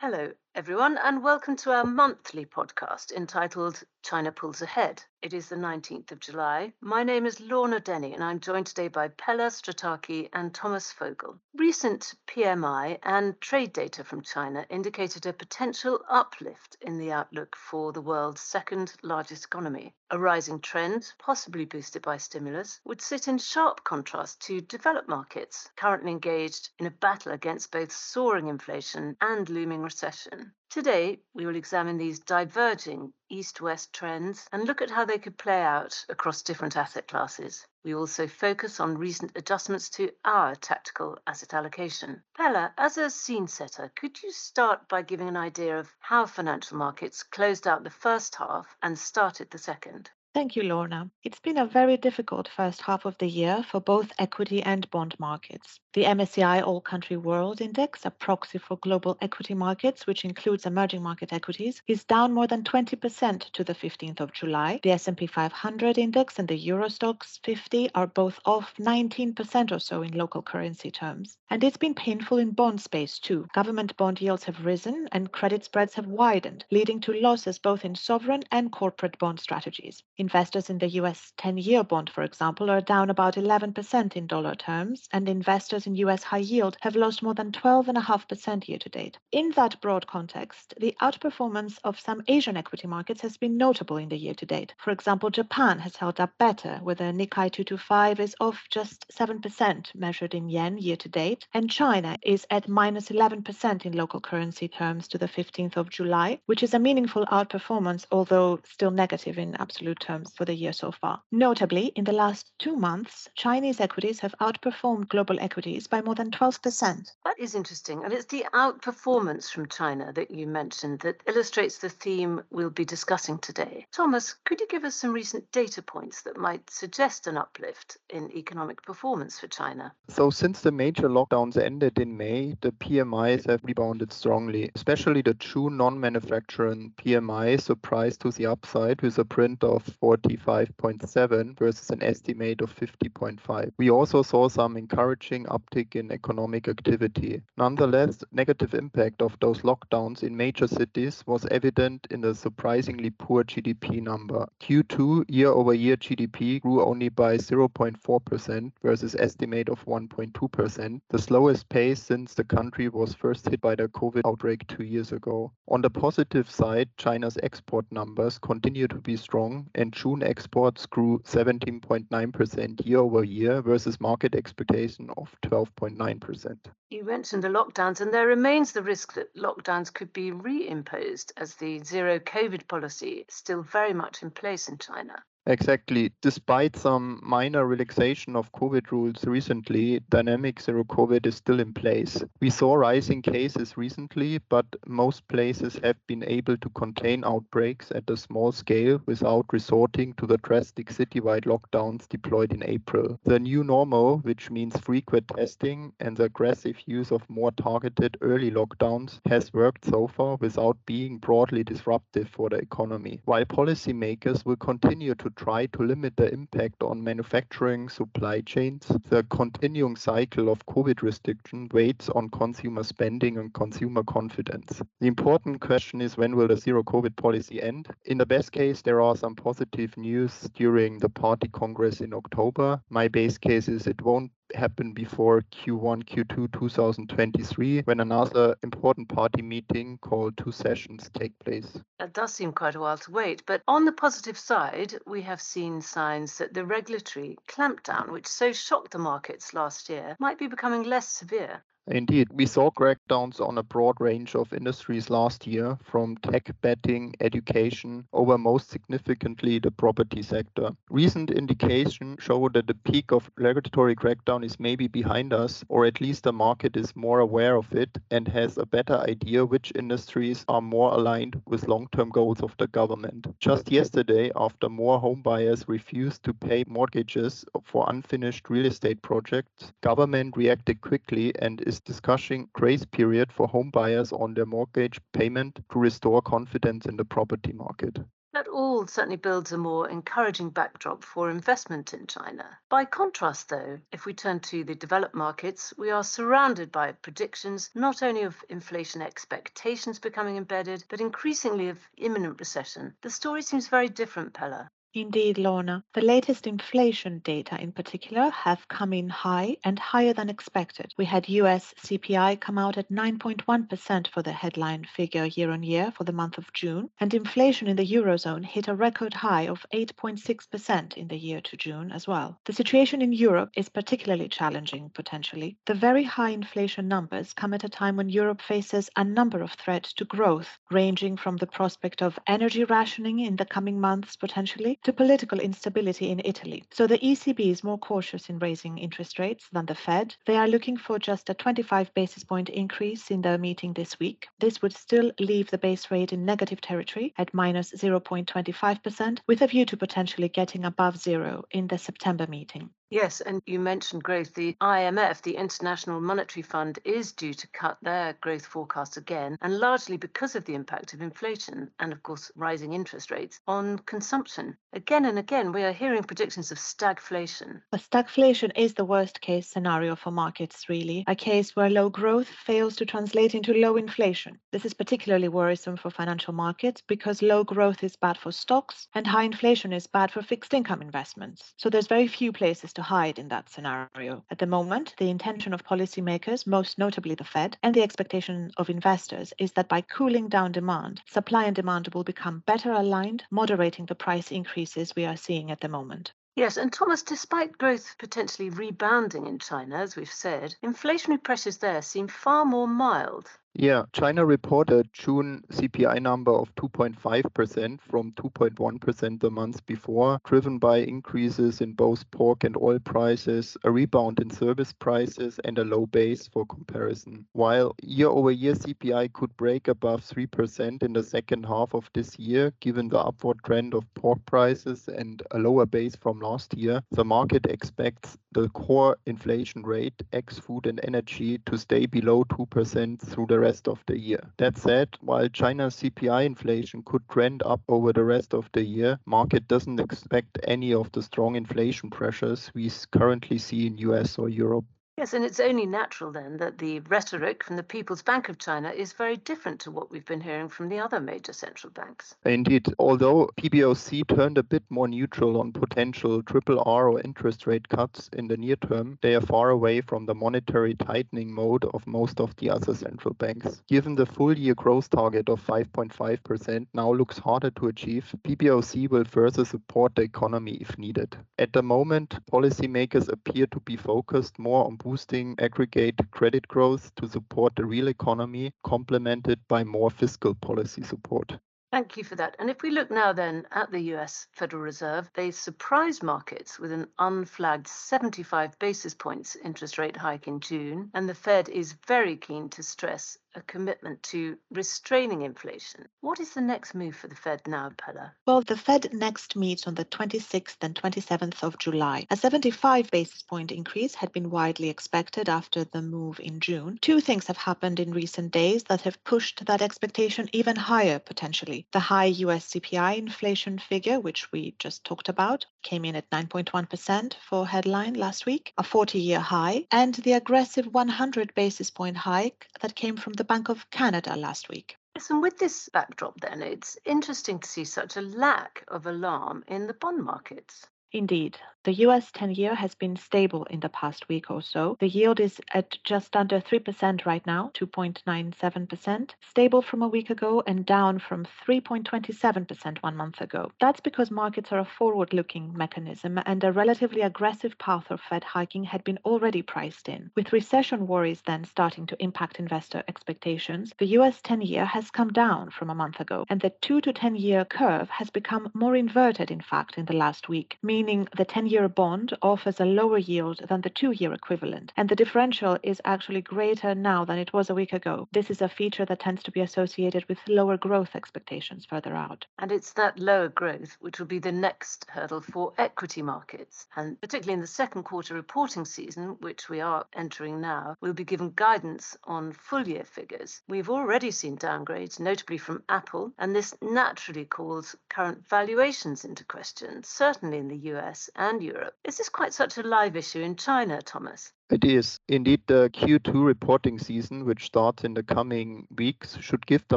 Hello, everyone, and welcome to our monthly podcast entitled China Pulls Ahead. It is the 19th of July. My name is Lorna Denny, and I'm joined today by Pela Strataki and Thomas Vogl. Recent PMI and trade data from China indicated a potential uplift in the outlook for the world's second largest economy. A rising trend, possibly boosted by stimulus, would sit in sharp contrast to developed markets currently engaged in a battle against both soaring inflation and looming recession. Today, we will examine these diverging east west trends and look at how they could play out across different asset classes. We also focus on recent adjustments to our tactical asset allocation. Pela, as a scene setter, could you start by giving an idea of how financial markets closed out the first half and started the second? Thank you, Lorna. It's been a very difficult first half of the year for both equity and bond markets. The MSCI All Country World Index, a proxy for global equity markets, which includes emerging market equities, is down more than 20% to the 15th of July. The S&P 500 index and the Euro Stoxx 50 are both off 19% or so in local currency terms. And it's been painful in bond space too. Government bond yields have risen and credit spreads have widened, leading to losses both in sovereign and corporate bond strategies. Investors in the US 10 year bond, for example, are down about 11% in dollar terms, and investors in US high yield have lost more than 12.5% year to date. In that broad context, the outperformance of some Asian equity markets has been notable in the year to date. For example, Japan has held up better, with the Nikkei 225 is off just 7% measured in yen year to date, and China is at minus 11% in local currency terms to the 15th of July, which is a meaningful outperformance, although still negative in absolute terms for the year so far. Notably, in the last two months, Chinese equities have outperformed global equities by more than 12%. That is interesting. And it's the outperformance from China that you mentioned that illustrates the theme we'll be discussing today. Thomas, could you give us some recent data points that might suggest an uplift in economic performance for China? So, since the major lockdowns ended in May, the PMIs have rebounded strongly, especially the June non manufacturing PMI surprised to the upside with a print of 45.7 versus an estimate of 50.5. We also saw some encouraging uptick in economic activity. Nonetheless, negative impact of those lockdowns in major cities was evident in the surprisingly poor GDP number. Q2 year-over-year GDP grew only by 0.4% versus estimate of 1.2%, the slowest pace since the country was first hit by the COVID outbreak two years ago. On the positive side, China's export numbers continue to be strong, and June exports grew 17.9% year-over-year versus market expectation of 12.9%. You mentioned the lockdowns, and there remains the risk that lockdowns could be reimposed as the zero COVID policy is still very much in place in China. Exactly. Despite some minor relaxation of COVID rules recently, dynamic zero COVID is still in place. We saw rising cases recently, but most places have been able to contain outbreaks at a small scale without resorting to the drastic citywide lockdowns deployed in April. The new normal, which means frequent testing and the aggressive use of more targeted early lockdowns, has worked so far without being broadly disruptive for the economy. While policymakers will continue to try to limit the impact on manufacturing supply chains, the continuing cycle of COVID restriction weighs on consumer spending and consumer confidence. The important question is when will the zero COVID policy end? In the best case, there are some positive news during the party congress in October. My base case is it won't happen before Q1, Q2 2023 when another important party meeting called two sessions take place. That does seem quite a while to wait. But on the positive side, we have seen signs that the regulatory clampdown, which so shocked the markets last year, might be becoming less severe. Indeed, we saw crackdowns on a broad range of industries last year, from tech betting, education, over most significantly the property sector. Recent indications show that the peak of regulatory crackdown is maybe behind us, or at least the market is more aware of it and has a better idea which industries are more aligned with long-term goals of the government. Just yesterday, after more homebuyers refused to pay mortgages for unfinished real estate projects, government reacted quickly and is discussing grace period for home buyers on their mortgage payment to restore confidence in the property market. That all certainly builds a more encouraging backdrop for investment in China. By contrast, though, if we turn to the developed markets, we are surrounded by predictions not only of inflation expectations becoming embedded, but increasingly of imminent recession. The story seems very different, Pela. Indeed, Lorna. The latest inflation data in particular have come in high and higher than expected. We had US CPI come out at 9.1% for the headline figure year on year for the month of June, and inflation in the Eurozone hit a record high of 8.6% in the year to June as well. The situation in Europe is particularly challenging potentially. The very high inflation numbers come at a time when Europe faces a number of threats to growth, ranging from the prospect of energy rationing in the coming months potentially to political instability in Italy. So the ECB is more cautious in raising interest rates than the Fed. They are looking for just a 25 basis point increase in their meeting this week. This would still leave the base rate in negative territory at minus 0.25%, with a view to potentially getting above zero in the September meeting. Yes, and you mentioned growth. The IMF, the International Monetary Fund, is due to cut their growth forecast again, and largely because of the impact of inflation and, of course, rising interest rates on consumption. Again and again, we are hearing predictions of stagflation. A stagflation is the worst case scenario for markets, really, a case where low growth fails to translate into low inflation. This is particularly worrisome for financial markets because low growth is bad for stocks and high inflation is bad for fixed income investments. So there's very few places to hide in that scenario. At the moment, the intention of policymakers, most notably the Fed, and the expectation of investors is that by cooling down demand, supply and demand will become better aligned, moderating the price increases we are seeing at the moment. Yes, and Thomas, despite growth potentially rebounding in China, as we've said, inflationary pressures there seem far more mild. Yeah, China reported June CPI number of 2.5% from 2.1% the month before, driven by increases in both pork and oil prices, a rebound in service prices, and a low base for comparison. While year over year CPI could break above 3% in the second half of this year, given the upward trend of pork prices and a lower base from last year, the market expects the core inflation rate, ex food and energy, to stay below 2% through the rest of the year. That said, while China's CPI inflation could trend up over the rest of the year, market doesn't expect any of the strong inflation pressures we currently see in US or Europe. Yes, and it's only natural then that the rhetoric from the People's Bank of China is very different to what we've been hearing from the other major central banks. Indeed, although PBOC turned a bit more neutral on potential triple R or interest rate cuts in the near term, they are far away from the monetary tightening mode of most of the other central banks. Given the full year growth target of 5.5% now looks harder to achieve, PBOC will further support the economy if needed. At the moment, policymakers appear to be focused more on boosting aggregate credit growth to support the real economy, complemented by more fiscal policy support. Thank you for that. And if we look now then at the US Federal Reserve, they surprised markets with an unflagged 75 basis points interest rate hike in June. And the Fed is very keen to stress a commitment to restraining inflation. What is the next move for the Fed now, Pela? Well, the Fed next meets on the 26th and 27th of July. A 75 basis point increase had been widely expected after the move in June. Two things have happened in recent days that have pushed that expectation even higher potentially. The high US CPI inflation figure, which we just talked about, came in at 9.1% for headline last week, a 40 year high, and the aggressive 100 basis point hike that came from the Bank of Canada last week. Yes, and with this backdrop, then, it's interesting to see such a lack of alarm in the bond markets. Indeed, the US 10 year has been stable in the past week or so. The yield is at just under 3% right now, 2.97%, stable from a week ago and down from 3.27% one month ago. That's because markets are a forward looking mechanism and a relatively aggressive path of Fed hiking had been already priced in. With recession worries then starting to impact investor expectations, the US 10 year has come down from a month ago, and the 2 to 10 year curve has become more inverted, in fact, in the last week, meaning meaning the 10 year bond offers a lower yield than the two year equivalent, and the differential is actually greater now than it was a week ago. This is a feature that tends to be associated with lower growth expectations further out. And it's that lower growth which will be the next hurdle for equity markets. And particularly in the second quarter reporting season, which we are entering now, we'll be given guidance on full year figures. We've already seen downgrades, notably from Apple, and this naturally calls current valuations into question, certainly in the US and Europe. Is this quite such a live issue in China, Thomas? It is. Indeed, the Q2 reporting season, which starts in the coming weeks, should give the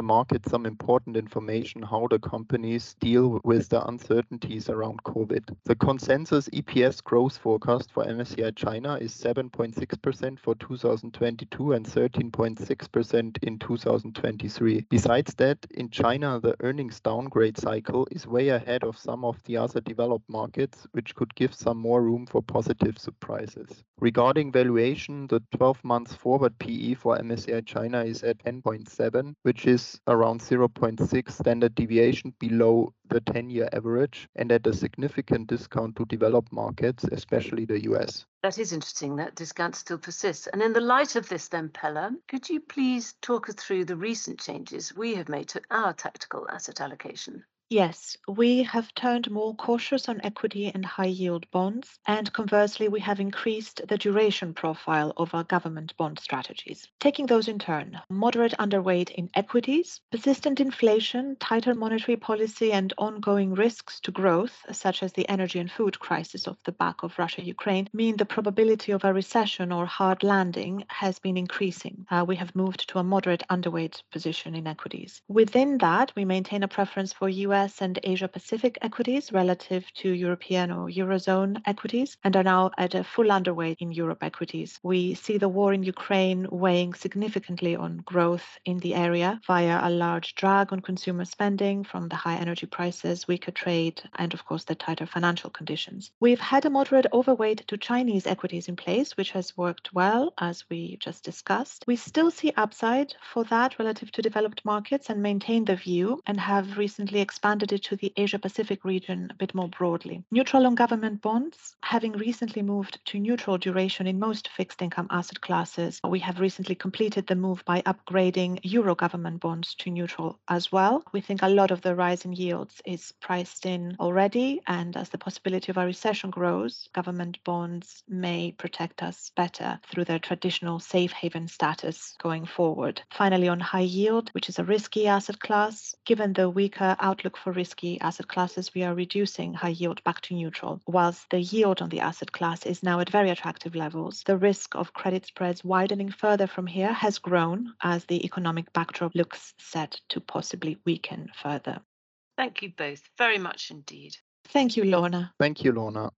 market some important information how the companies deal with the uncertainties around COVID. The consensus EPS growth forecast for MSCI China is 7.6% for 2022 and 13.6% in 2023. Besides that, in China, the earnings downgrade cycle is way ahead of some of the other developed markets, which could give some more room for positive surprises. Regarding valuation, the 12 months forward PE for MSCI China is at 10.7, which is around 0.6 standard deviation below the 10 year average and at a significant discount to developed markets, especially the US. That is interesting. That discount still persists. And in the light of this, then, Pela, could you please talk us through the recent changes we have made to our tactical asset allocation? Yes, we have turned more cautious on equity and high yield bonds, and conversely, we have increased the duration profile of our government bond strategies. Taking those in turn, moderate underweight in equities, persistent inflation, tighter monetary policy, and ongoing risks to growth, such as the energy and food crisis off the back of Russia Ukraine, mean the probability of a recession or hard landing has been increasing. Uh, we have moved to a moderate underweight position in equities. Within that, we maintain a preference for US US and Asia Pacific equities relative to European or Eurozone equities and are now at a full underweight in Europe equities. We see the war in Ukraine weighing significantly on growth in the area via a large drag on consumer spending from the high energy prices, weaker trade, and of course the tighter financial conditions. We've had a moderate overweight to Chinese equities in place, which has worked well, as we just discussed. We still see upside for that relative to developed markets and maintain the view and have recently expanded expanded it to the Asia Pacific region a bit more broadly. Neutral on government bonds, having recently moved to neutral duration in most fixed income asset classes, we have recently completed the move by upgrading euro government bonds to neutral as well. We think a lot of the rise in yields is priced in already, and as the possibility of a recession grows, government bonds may protect us better through their traditional safe haven status going forward. Finally, on high yield, which is a risky asset class, given the weaker outlook for risky asset classes, we are reducing high yield back to neutral. Whilst the yield on the asset class is now at very attractive levels, the risk of credit spreads widening further from here has grown as the economic backdrop looks set to possibly weaken further. Thank you both very much indeed. Thank you, Lorna. Thank you, Lorna.